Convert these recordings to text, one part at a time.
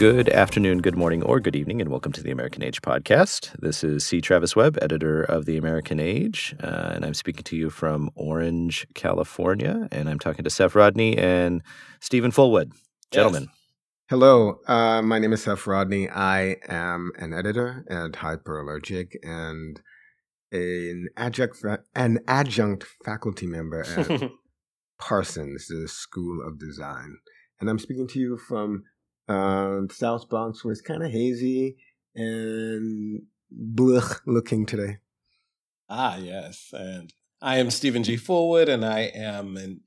Good afternoon, good morning, or good evening, and welcome to the American Age podcast. This is C. Travis Webb, editor of the American Age, uh, and I'm speaking to you from Orange, California. And I'm talking to Seph Rodney and Steven Fullwood. Gentlemen. Yes. Hello, uh, my name is Seph Rodney. I am an editor at Hyperallergic and an adjunct, fa- an adjunct faculty member at Parsons, the School of Design. And I'm speaking to you from uh, South Bronx, was kind of hazy and blech looking today. Ah, yes. And I am Steven G. Fullwood, and I am an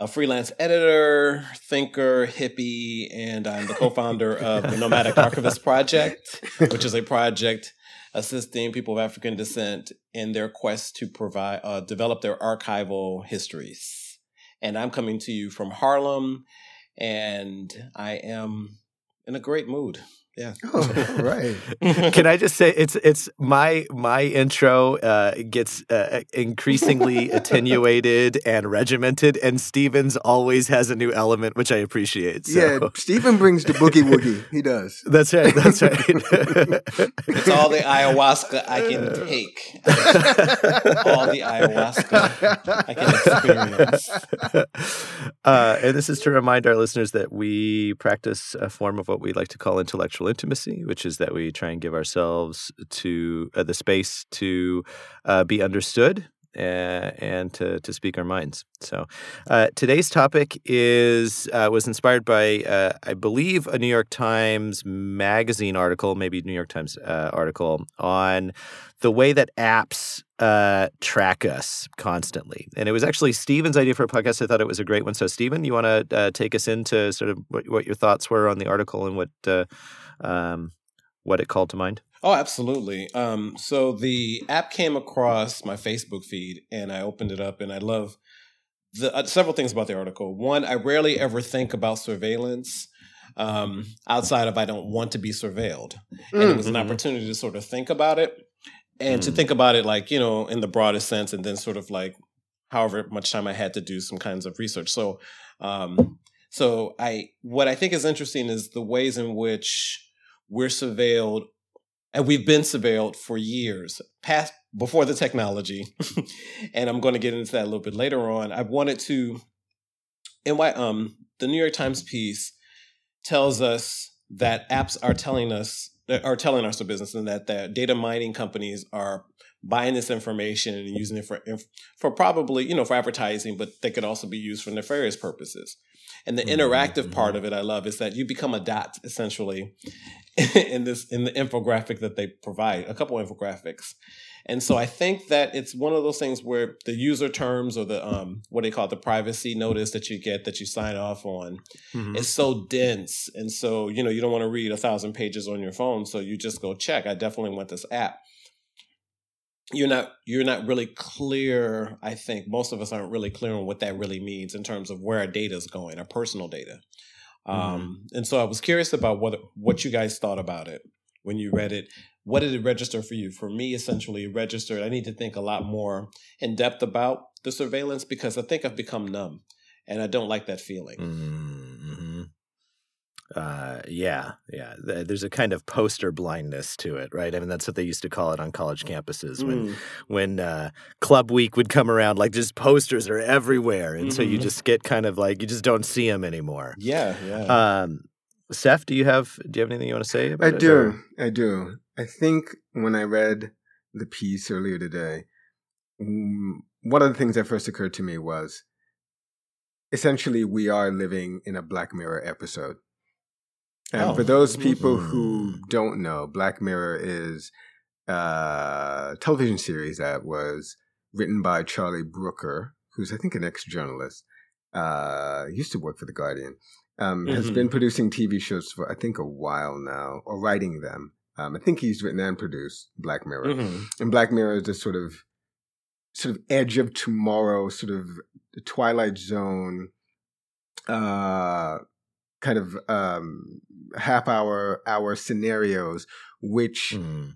a freelance editor, thinker, hippie, and I'm the co-founder of the Nomadic Archivist Project, which is a project assisting people of African descent in their quest to provide uh, develop their archival histories. And I'm coming to you from Harlem, and I am in a great mood. Yeah. Oh, right. Can I just say it's it's my my intro uh, gets uh, increasingly attenuated and regimented, and Stevens always has a new element, which I appreciate. So. Yeah, Steven brings the boogie woogie. He does. That's right. That's right. it's all the ayahuasca I can take. All the ayahuasca I can experience. Uh, and this is to remind our listeners that we practice a form of what we like to call intellectual intimacy, which is that we try and give ourselves to uh, the space to uh, be understood uh, and to, to speak our minds. So uh, today's topic is uh, was inspired by uh, I believe a New York Times magazine article, maybe New York Times uh, article on the way that apps uh, track us constantly. And it was actually Steven's idea for a podcast. I thought it was a great one. So Stephen, you want to take us into sort of what, what, your thoughts were on the article and what um, what it called to mind? Oh, absolutely. Um, so the app came across my Facebook feed, and I opened it up, and I love the uh, several things about the article. One, I rarely ever think about surveillance um, outside of I don't want to be surveilled, and mm-hmm. it was an mm-hmm. opportunity to sort of think about it, and mm. to think about it like you know in the broadest sense, and then sort of like however much time I had to do some kinds of research. So, um, so I what I think is interesting is the ways in which we're surveilled and we've been surveilled for years past before the technology. And i'm going to get into that a little bit later on. I wanted to in why um the new york times piece tells us that apps are telling us are telling us the business and that the data mining companies are buying this information and using it for for probably you know for advertising but they could also be used for nefarious purposes and the mm-hmm. interactive part mm-hmm. of it I love is that you become a dot essentially in this in the infographic that they provide, a couple infographics. And so I think that it's one of those things where the user terms or the um, what they call the privacy notice that you get that you sign off on mm-hmm. is so dense, and so you know you don't want to read a thousand pages on your phone, so you just go check. I definitely want this app you're not you're not really clear i think. Most of us aren't really clear on what that really means in terms of where our data is going our personal data. Mm-hmm. um, and so i was curious about what what you guys thought about it when you read it. What did it register for you? For me essentially it registered i need to think a lot more in depth about the surveillance because i think i've become numb and i don't like that feeling. Mm-hmm uh, yeah, yeah. There's a kind of poster blindness to it, right? I mean, that's what they used to call it on college campuses when mm. when uh, club week would come around. Like, just posters are everywhere, and mm-hmm. so you mm-hmm. just get kind of like you just don't see them anymore. Yeah, yeah. Um, Seph, do you have do you have anything you want to say? I it, do. Or? I do. I think when I read the piece earlier today, mm, one of the things that first occurred to me was essentially we are living in a Black Mirror episode and oh. for those people who don't know, Black Mirror is a television series that was written by Charlie Brooker, who's I think an ex-journalist. Uh, used to work for the Guardian. Um, mm-hmm. Has been producing TV shows for I think a while now, or writing them. Um, I think he's written and produced Black Mirror. Mm-hmm. And Black Mirror is this sort of sort of edge of tomorrow, sort of Twilight Zone, uh, kind of um, half hour hour scenarios which mm.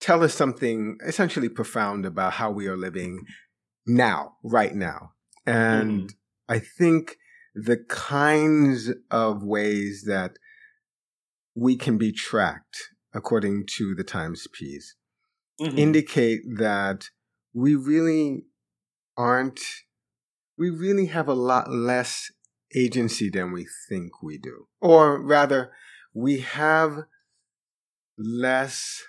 tell us something essentially profound about how we are living now right now and mm. i think the kinds of ways that we can be tracked according to the Times piece Mhm. indicate that we really aren't, we really have a lot less agency than we think we do. Or rather, we have less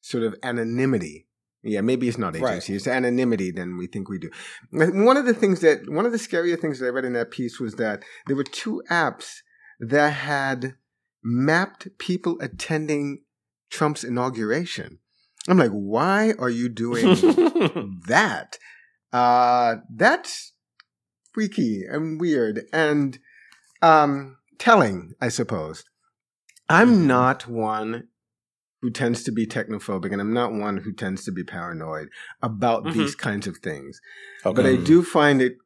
sort of anonymity. Yeah, maybe it's not Right. agency, it's anonymity than we think we do. One of the things that, one of the scarier things that I read in that piece was that there were two apps that had mapped people attending Trump's inauguration. I'm like, why are you doing that? Uh, that's freaky and weird and um, telling, I suppose. I'm Mhm. not one who tends to be technophobic, and I'm not one who tends to be paranoid about Mhm. these kinds of things. okay. But I do find it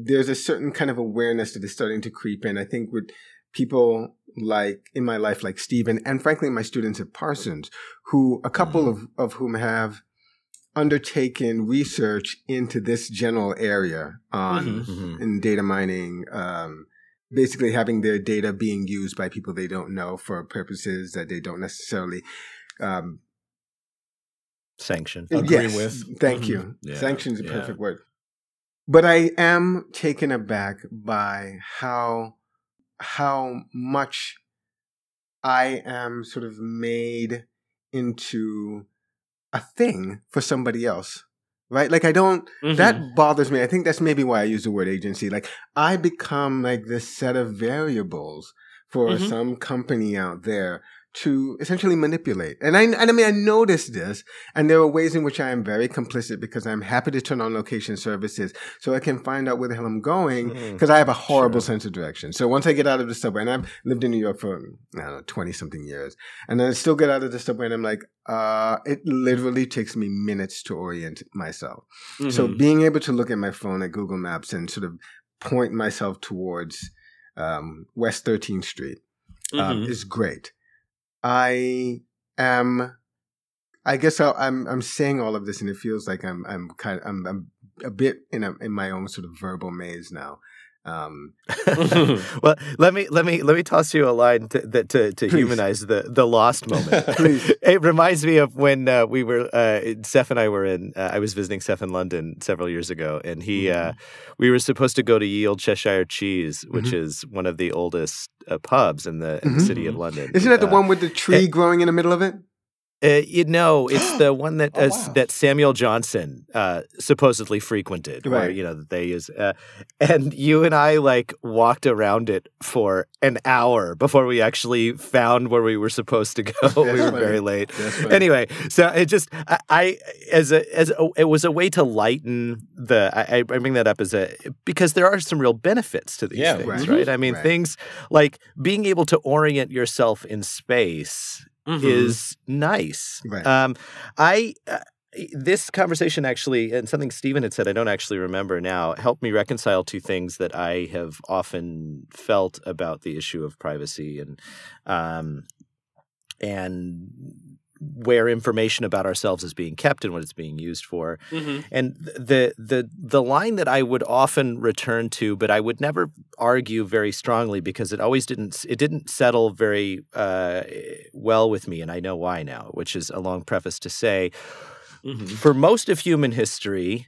there's a certain kind of awareness that is starting to creep in. I think with people like in my life, like Steven, and frankly, my students at Parsons, who a couple of, of whom have undertaken research into this general area on Mhm. Mhm. in data mining, um, basically having their data being used by people they don't know for purposes that they don't necessarily um, Sanction. Agree yes, with. Thank Mhm. you. Yeah, Sanctions a yeah. perfect word. But I am taken aback by how how much I am sort of made into a thing for somebody else. Right? Like I don't Mhm. that bothers me. I think that's maybe why I use the word agency. Like I become like this set of variables for Mhm. some company out there to essentially manipulate. And I, and I mean, I noticed this, and there are ways in which I am very complicit because I'm happy to turn on location services so I can find out where the hell I'm going because I have a horrible Sure. sense of direction. So once I get out of the subway, and I've lived in New York for, I don't know, 20 something years, and I still get out of the subway and I'm like, uh, it literally takes me minutes to orient myself. So Mhm. being able to look at my phone at Google Maps and sort of point myself towards um, West 13th Street um, Mhm. is great. I am. I guess I, I'm I'm saying all of this, and it feels like I'm I'm kind of, I'm, I'm a bit in a in my own sort of verbal maze now. Um, well, let me let me let me toss you a line to that to, to humanize the the lost moment. It reminds me of when uh, we were uh, Seph and I were in. Uh, I was visiting Seph in London several years ago, and he uh, we were supposed to go to Ye Olde Cheshire Cheese, which Mhm. is one of the oldest uh, pubs in the in the Mhm. city of London. isn't that the Uh, one with the tree growing in the middle of it? Uh, you know, it's the one that Oh, uh, wow. that Samuel Johnson uh, supposedly frequented, where Right. you know that they use. Uh, and you and I like walked around it for an hour before we actually found where we were supposed to go. we were funny. very late. Anyway, so it just I, I as a as a, it was a way to lighten the. I, I bring that up as a because there are some real benefits to these Yeah, things, right. right? I mean, Right. things like being able to orient yourself in space Mhm. is nice. Right. Um, I uh, this conversation actually, and something Steven had said, I don't actually remember now, helped me reconcile two things that I have often felt about the issue of privacy and um, and where information about ourselves is being kept and what it's being used for. Mhm. And the the the line that I would often return to, but I would never argue very strongly because it always didn't it didn't settle very uh, well with me, and I know why now. Which is a long preface to say, Mhm. for most of human history,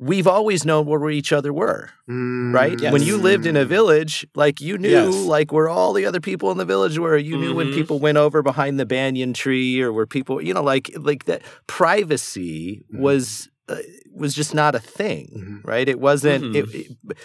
we've always known where each other were. Right? Yes. When you lived in a village, like you knew Yes. like where all the other people in the village were. You knew when Mhm. people went over behind the banyan tree or where people, you know, like like that privacy Mhm. was uh, was just not a thing, Mhm. right? It wasn't it, Mhm. it-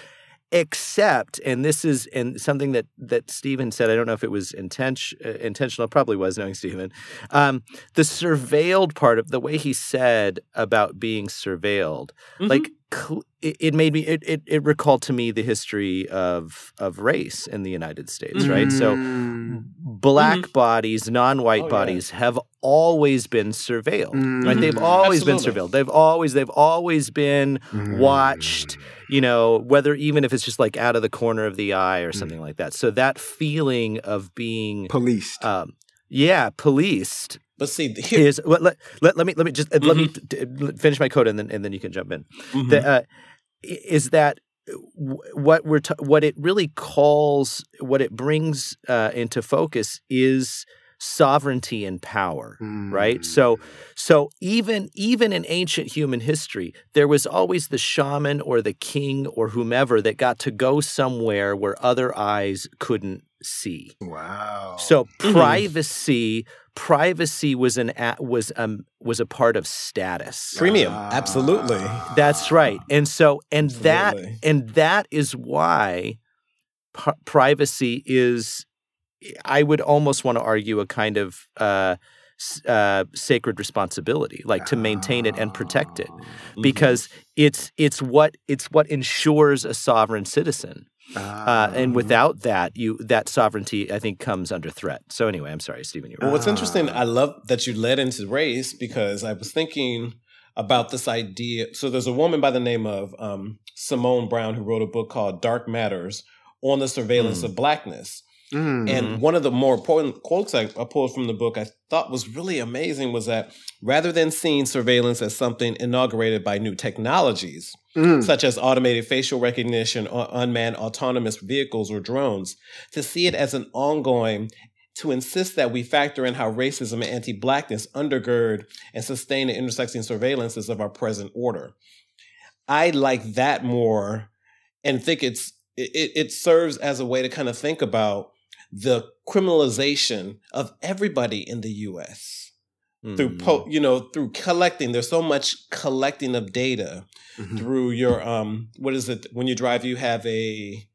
except and this is and something that that Steven said, I don't know if it was intention uh, intentional, probably was knowing Steven. Um, the surveilled part of the way he said about being surveilled Mhm. like cl- it, it made me it, it it recalled to me the history of of race in the United States, right? So Mm. black bodies, non-white Oh, yeah. bodies have always been surveilled. Right? They've Mm. always been surveilled. They've always they've always been Mm. watched, you know, whether even if it's just like out of the corner of the eye or Mm. something like that. So that feeling of being policed. um yeah, policed But see, here, is let, let, let, let me let me just uh, let me Mm-hmm. t- t- finish my code and then and then you can jump in Mhm. the, uh, is that what we're t- what it really calls what it brings uh, into focus is sovereignty and power mm. right? So so even even in ancient human history there was always the shaman or the king or whomever that got to go somewhere where other eyes couldn't see. Wow. So mm-hmm. privacy privacy was an was um was a part of status. Premium. Absolutely. That's right. And so and absolutely. that and that is why p- privacy is I would almost want to argue a kind of uh, uh, sacred responsibility, like to maintain it and protect it, mm-hmm. because it's it's what it's what ensures a sovereign citizen. Uh, and ah. without that, you that sovereignty, I think, comes under threat. So anyway, I'm sorry, Steven. You well, what's interesting, I love that you led into race because I was thinking about this idea. So there's a woman by the name of um, Simone Browne who wrote a book called Dark Matters on the surveillance mm. of blackness. Mm-hmm. And one of the more important quotes I, I pulled from the book I thought was really amazing was that rather than seeing surveillance as something inaugurated by new technologies, mm. such as automated facial recognition or unmanned autonomous vehicles or drones, to see it as an ongoing to insist that we factor in how racism and anti-blackness undergird and sustain the intersecting surveillances of our present order. I like that more and think it's it, it serves as a way to kind of think about the criminalization of everybody in the U.S. Mm-hmm. through po- you know through collecting. There's so much collecting of data mm-hmm. through your um what is it when you drive you have a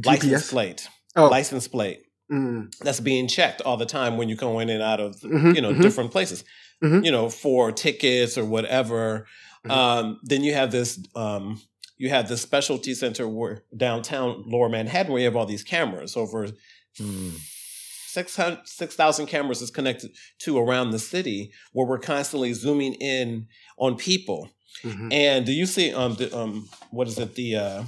GPS? license plate oh. license plate mm. that's being checked all the time when you go in and out of mm-hmm. you know mm-hmm. different places mm-hmm. you know for tickets or whatever. Mm-hmm. Um, then you have this um, you have the specialty center where downtown Lower Manhattan where you have all these cameras over Mm. 6,000 cameras is connected to around the city where we're constantly zooming in on people. Mm-hmm. And do you see um, the, um what is it the uh,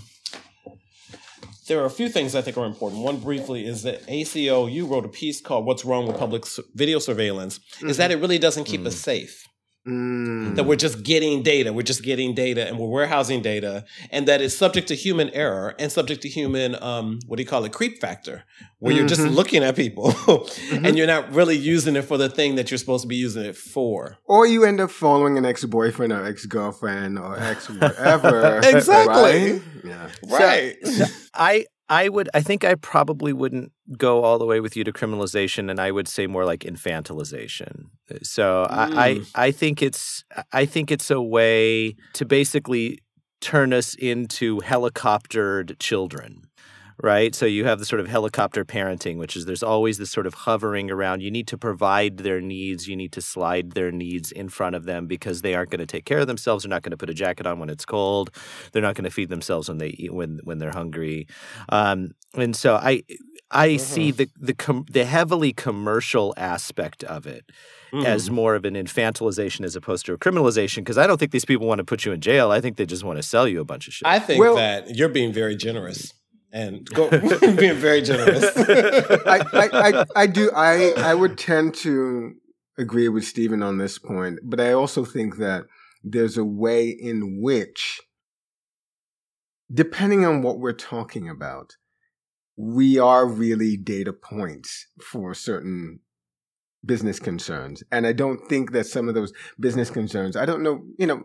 there are a few things I think are important. One briefly is that ACLU wrote a piece called "What's Wrong with Public Video Surveillance." Mm-hmm. Is that mm-hmm. it really doesn't keep mm-hmm. us mm. safe. Mm. That we're just getting data, we're just getting data, and we're warehousing data, and that is subject to human error and subject to human, um, what do you call it, creep factor, where mm-hmm. you're just mm-hmm. looking at people mm-hmm. and you're not really using it for the thing that you're supposed to be using it for. Or you end up following an ex boyfriend or ex girlfriend or ex whatever. exactly. Right? Yeah. Right. So, so I I would I think I probably wouldn't go all the way with you to criminalization and I would say more like infantilization. So mm. I, I I think it's I think it's a way to basically turn us into helicoptered children right? So you have the sort of helicopter parenting, which is there's always this sort of hovering around. You need to provide their needs, you need to slide their needs in front of them because they aren't going to take care of themselves. They're not going to put a jacket on when it's cold. They're not going to feed themselves when they eat when when they're hungry. Um, and so I I uh-huh. see the the com- the heavily commercial aspect of it. Mm. As more of an infantilization as opposed to a criminalization, because I don't think these people want to put you in jail. I think they just want to sell you a bunch of shit. I think well, that you're being very generous and go, being very generous. I, I, I, I, do. I, I would tend to agree with Steven on this point, but I also think that there's a way in which, depending on what we're talking about, we are really data points for certain business concerns. And I don't think that some of those business concerns, I don't know, you know,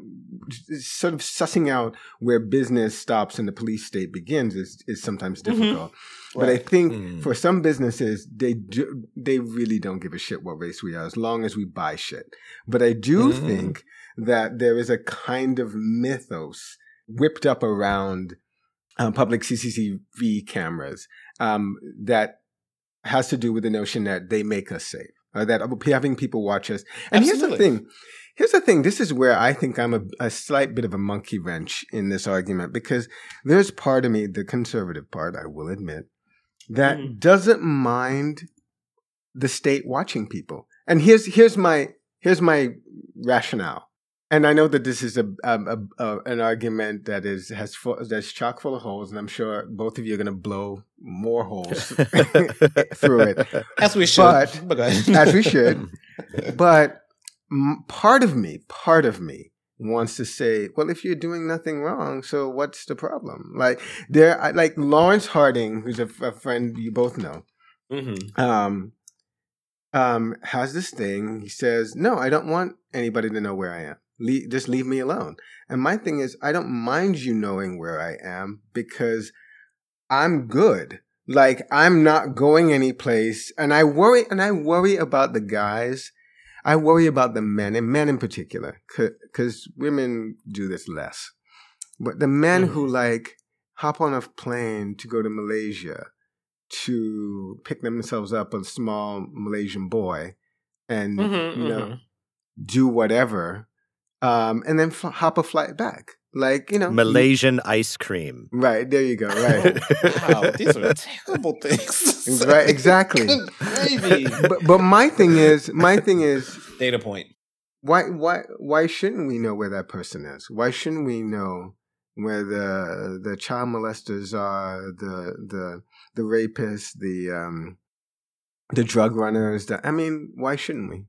sort of sussing out where business stops and the police state begins is, is sometimes mm-hmm. difficult. Mm-hmm. But right. I think mm. for some businesses, they do, they really don't give a shit what race we are as long as we buy shit. But I do mm-hmm. think that there is a kind of mythos whipped up around um, public CCTV cameras um, that has to do with the notion that they make us safe uh, that having people watch us. And Absolutely. here's the thing. Here's the thing. This is where I think I'm a, a, slight bit of a monkey wrench in this argument because there's part of me, the conservative part, I will admit, that mm. doesn't mind the state watching people. And here's here's my here's my rationale and I know that this is a, a, a, an argument that is has full, that's chock full of holes, and I'm sure both of you are going to blow more holes through it, as we should. But, as we should. But part of me, part of me wants to say, well, if you're doing nothing wrong, so what's the problem? Like there, I- like Lawrence Harding, who's a, a friend you both know, Mm-hmm. um, um, has this thing. He says, no, I don't want anybody to know where I am. Le- just leave me alone. And my thing is, I don't mind you knowing where I am because I'm good. Like I'm not going anyplace, and I worry, and I worry about the guys. I worry about the men, and men in particular, because women do this less. But the men Mhm. who like hop on a plane to go to Malaysia to pick themselves up a small Malaysian boy and Mm-hmm, you know do whatever, um, and then f- hop a flight back. Like you know, you- Malaysian ice cream. right there you go. Right, Wow, these are terrible things. right, exactly. Good but but my thing is, my thing is, Data point. why why why shouldn't we know where that person is? Why shouldn't we know where the the child molesters are, the the the rapists, the um the drug runners? The, I mean, why shouldn't we?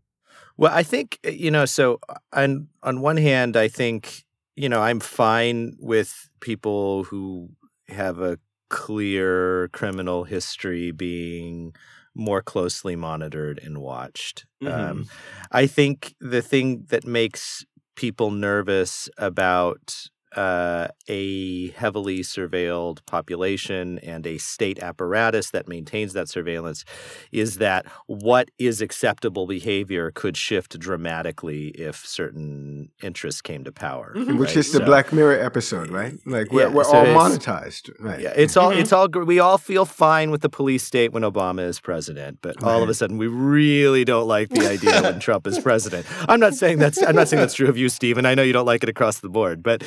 Well, I think uh, you know. So on on one hand, I think you know I'm fine with people who have a clear criminal history being more closely monitored and watched. Um, I think the thing that makes people nervous about uh, a heavily surveilled population and a state apparatus that maintains that surveillance is that what is acceptable behavior could shift dramatically if certain interests came to power. Mhm. Which right? is the So- Black Mirror episode, right? Like we're, Yeah, we're so all monetized, right? Yeah, it's all Mhm. it's all we all feel fine with the police state when Obama is president, but all of a sudden we really don't like the idea when Trump is president. I'm not saying that's I'm not saying that's true of you, Steve, and I know you don't like it across the board, but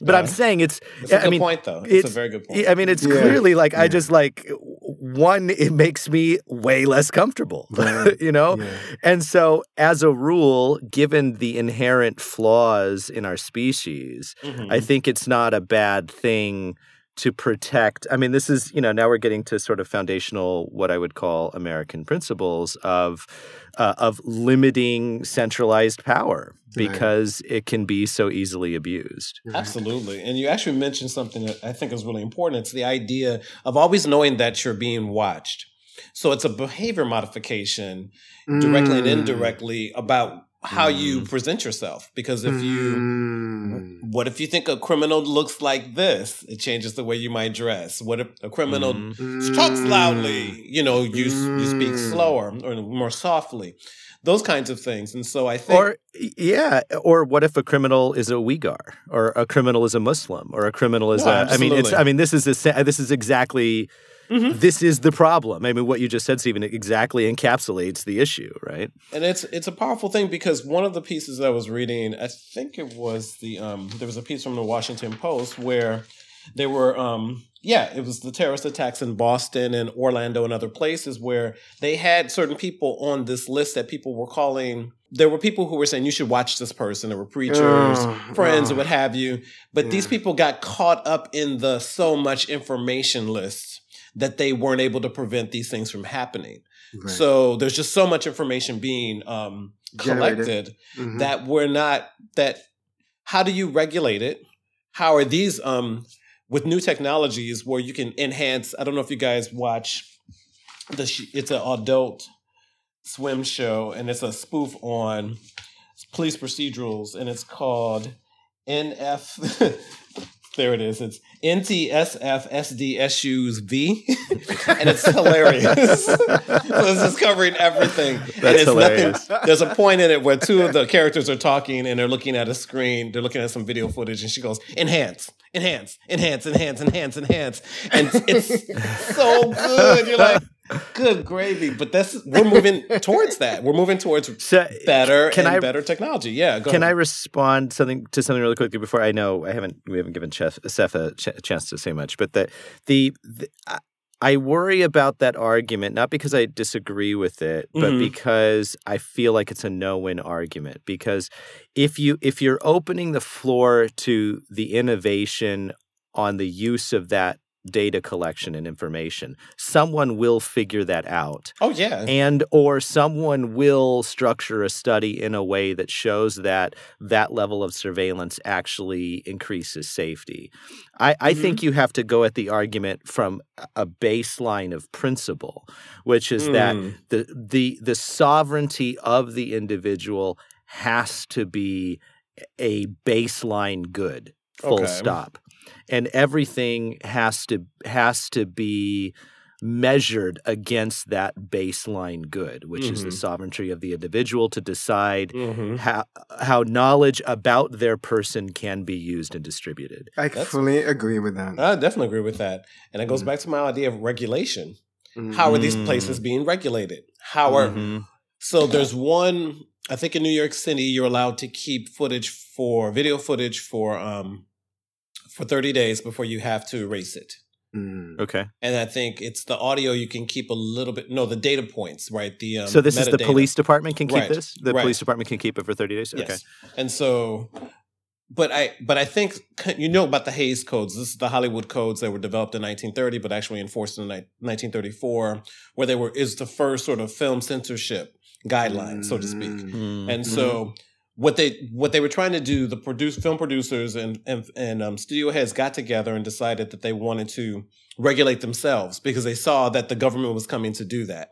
but I'm saying it's It's a I good mean, point, though. It's, it's- a very good point. I mean, it's Yeah. clearly like I just like one. It makes me way less comfortable, Right. you know. Yeah. And so, as a rule, given the inherent flaws in our species, Mhm. I think it's not a bad thing to protect. I mean, this is, you know, now we're getting to sort of foundational, what I would call American principles of uh, of limiting centralized power Right. because it can be so easily abused. Absolutely. And you actually mentioned something that I think is really important. It's the idea of always knowing that you're being watched. So it's a behavior modification directly and Mm. indirectly about how you Mm. present yourself. Because if you, Mm. what if you think a criminal looks like this? It changes the way you might dress. What if a criminal Mhm. talks Mm. loudly? You know, you, you speak Mm. slower or more softly. Those kinds of things. And so I think. Or yeah, or what if a criminal is a Uyghur, or a criminal is a Muslim, or a criminal is No, a? I mean, it's. I mean, this is a, this is exactly. Mhm. This is the problem. I mean, what you just said, Steven, exactly encapsulates the issue, right? and it's it's a powerful thing because one of the pieces I was reading, I think it was the um there was a piece from the Washington Post where they were um yeah, it was the terrorist attacks in Boston and Orlando and other places where they had certain people on this list that people were calling there were people who were saying you should watch this person. There were preachers, Oh, friends, oh. or what have you. But these people got caught up in the so much information lists that they weren't able to prevent these things from happening. Right. So there's just so much information being um, collected Mhm. that we're not that. How do you regulate it? How are these um, with new technologies where you can enhance? I don't know if you guys watch the. It's an adult swim show and it's a spoof on police procedurals and it's called NF. there it is. It's NTSF V, and it's hilarious. so it's just covering everything. That's hilarious. nothing. There's a point in it where two of the characters are talking and they're looking at a screen. They're looking at some video footage, and she goes, "Enhance, enhance, enhance, enhance, enhance, enhance," and it's so good. You're like, "Good gravy!" But that's we're moving towards that. We're moving towards So, better Can and I- better technology. Yeah. Can I respond something to something really quickly before I know I haven't we haven't given Chef Seph a ch- chance to say much, but the the, the I- I worry about that argument not because I disagree with it, but Mhm. because I feel like it's a no-win argument. Because if you if you're opening the floor to the innovation on the use of that data collection and information someone will figure that out oh yeah and or someone will structure a study in a way that shows that that level of surveillance actually increases safety i, I Mm-hmm. think you have to go at the argument from a baseline of principle which is that Mm. the the the sovereignty of the individual has to be a baseline good full Okay. stop and everything has to has to be measured against that baseline good which is the Mhm. sovereignty of the individual to decide Mhm. how how knowledge about their person can be used and distributed I That's- fully agree with that. I definitely agree with that. And it goes Mhm. back to my idea of regulation. How are these Mm. places being regulated? How are Mhm. so there's one I think in New York City you're allowed to keep footage for video footage for um for 30 days before you have to erase it. Mm. okay And I think it's the audio you can keep a little bit no, the data points, right? The um, so this is the metadata. police department can keep Right, this the right. police department can keep it for 30 days okay Yes. And so, but I but I think you know about the Hays codes. This is the Hollywood codes that were developed in 1930, but actually enforced in ni- 1934, where they were is the first sort of film censorship guideline, so to speak. Mm. Mm. And so what they what they were trying to do, the produce film producers and and, and um, studio heads got together and decided that they wanted to regulate themselves because they saw that the government was coming to do that,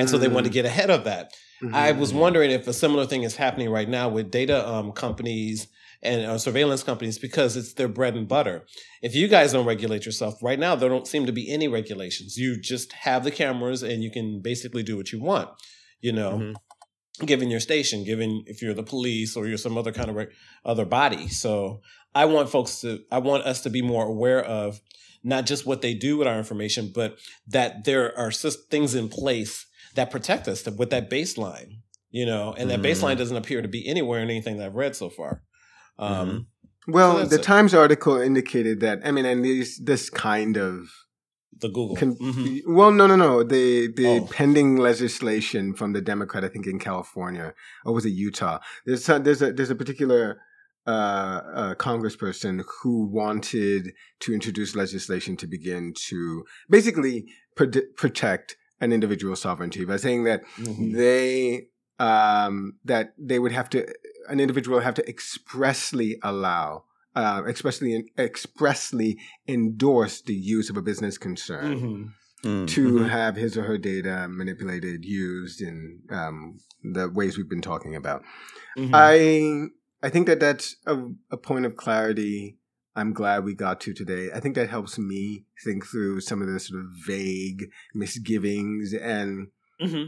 and so they wanted to get ahead of that. I was wondering if a similar thing is happening right now with data um, companies and uh, surveillance companies because it's their bread and butter. If you guys don't regulate yourself right now, there don't seem to be any regulations. You just have the cameras and you can basically do what you want. You know, Mhm. Given your station, given if you're the police or you're some other kind of reg- other body. So I want folks to, I want us to be more aware of not just what they do with our information, but that there are sys- things in place that protect us that- with that baseline, you know, and that Mhm. baseline doesn't appear to be anywhere in anything that I've read so far. Um, Well, So the it. Times article indicated that. I mean, and these this kind of The Google. Con- Mhm. Well, no, no, no. The the Oh. pending legislation from the Democrat, I think in California, or was it Utah? There's a, there's a there's a particular uh, uh, congressperson who wanted to introduce legislation to begin to basically pr- protect an individual sovereignty by saying that Mhm. they um, that they would have to an individual would have to expressly allow uh, expressly expressly endorse the use of a business concern Mhm. Mm, to have his or her data manipulated used in um, the ways we've been talking about Mhm. i i think that that's a, a point of clarity i'm glad we got to today i think that helps me think through some of the sort of vague misgivings and Mhm.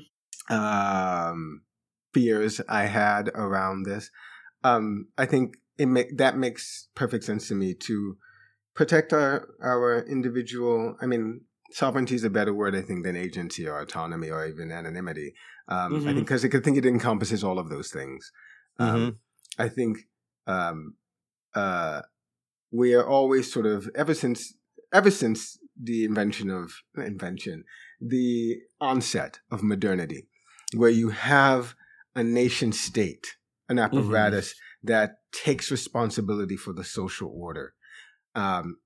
um, fears I had around this. Um, I think it ma- that makes perfect sense to me to protect our our individual. I mean, sovereignty is a better word, I think, than agency or autonomy or even anonymity. Um, I Mhm. think because I think it encompasses all of those things. Um, I think um, uh, we are always sort of ever since ever since the invention of invention, the onset of modernity, where you have a nation state, an apparatus that takes responsibility for the social order. Um,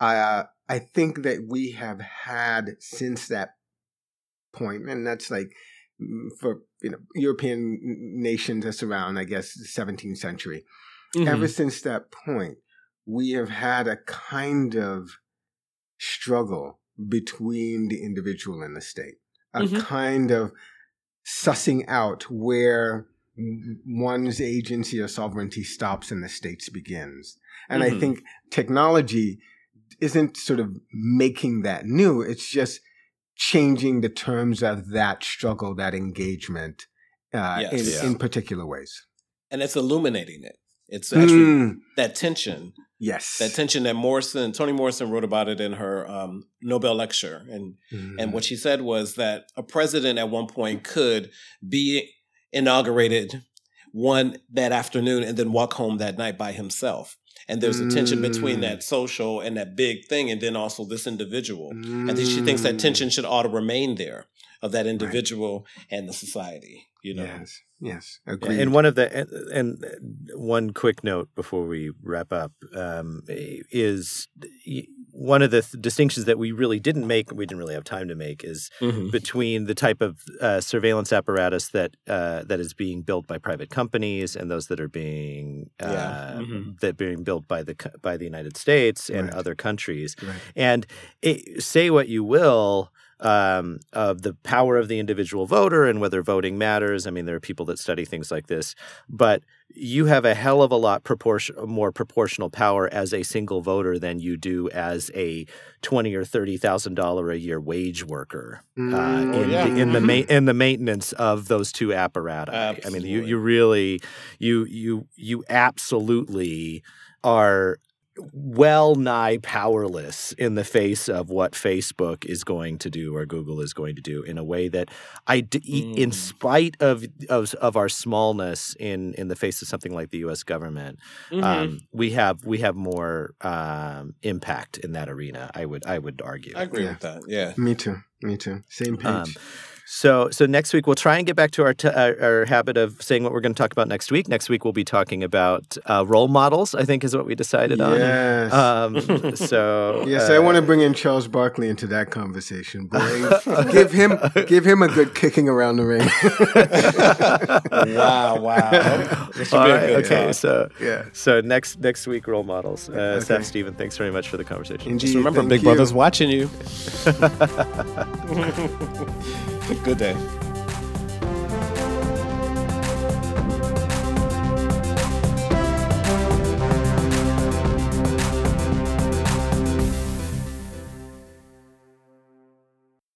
I uh, I think that we have had since that point, and that's like mm, for you know European nations that's around, I guess, the 17th century Mhm. ever since that point, we have had a kind of struggle between the individual and the state, a Mhm. kind of sussing out where one's agency or sovereignty stops and the state's begins. And I Mhm. think technology isn't sort of making that new, it's just changing the terms of that struggle, that engagement uh, Yes. in, Yeah. in particular ways. and it's illuminating it. It's actually Mm, that tension, yes. that tension that Morrison, Toni Morrison wrote about it in her um, Nobel lecture, and Mm. and what she said was that a president at one point could be inaugurated one that afternoon and then walk home that night by himself. And there's a tension between Mm. that social and that big thing, and then also this individual. And then she thinks that Mm. tension should ought to remain there of that individual and the society. You know, Yes, yes, agreed. And one of the and, one quick note before we wrap up um, is one of the th- distinctions that we really didn't make, we didn't really have time to make, is Mhm. between the type of uh, surveillance apparatus that uh, that is being built by private companies and those that are being uh, Yeah. Mhm. that being built by the by the United States and Right. other countries. Right. And it, say what you will um, of the power of the individual voter and whether voting matters. I mean, there are people that study things like this, but you have a hell of a lot proportion more proportional power as a single voter than you do as a twenty or thirty thousand dollar a year wage worker uh, Mm. in, yeah. the, in the Mhm. ma- in the maintenance of those two apparatus. I mean, you you really you you you absolutely are well nigh powerless in the face of what Facebook is going to do or Google is going to do in a way that I, d- e- in Mm. spite of, of of our smallness in in the face of something like the U.S. government, Mhm. um, we have we have more um, impact in that arena. I would I would argue. I agree Yeah. with that. Yeah. Me too. Me too. Same page. Um, so, so next week we'll try and get back to our, t- our our habit of saying what we're going to talk about next week. Next week we'll be talking about uh, role models. I think is what we decided yes. on. Um, so yes, uh, I want to bring in Charles Barkley into that conversation. Boy, give him give him a good kicking around the ring. wow. Wow. This should All be a right, okay, talk. so yeah. so next next week role models. Uh, Okay. Seph Steven, thanks very much for the conversation. Indeed. Just remember, Big you. Brother's watching you. Good day.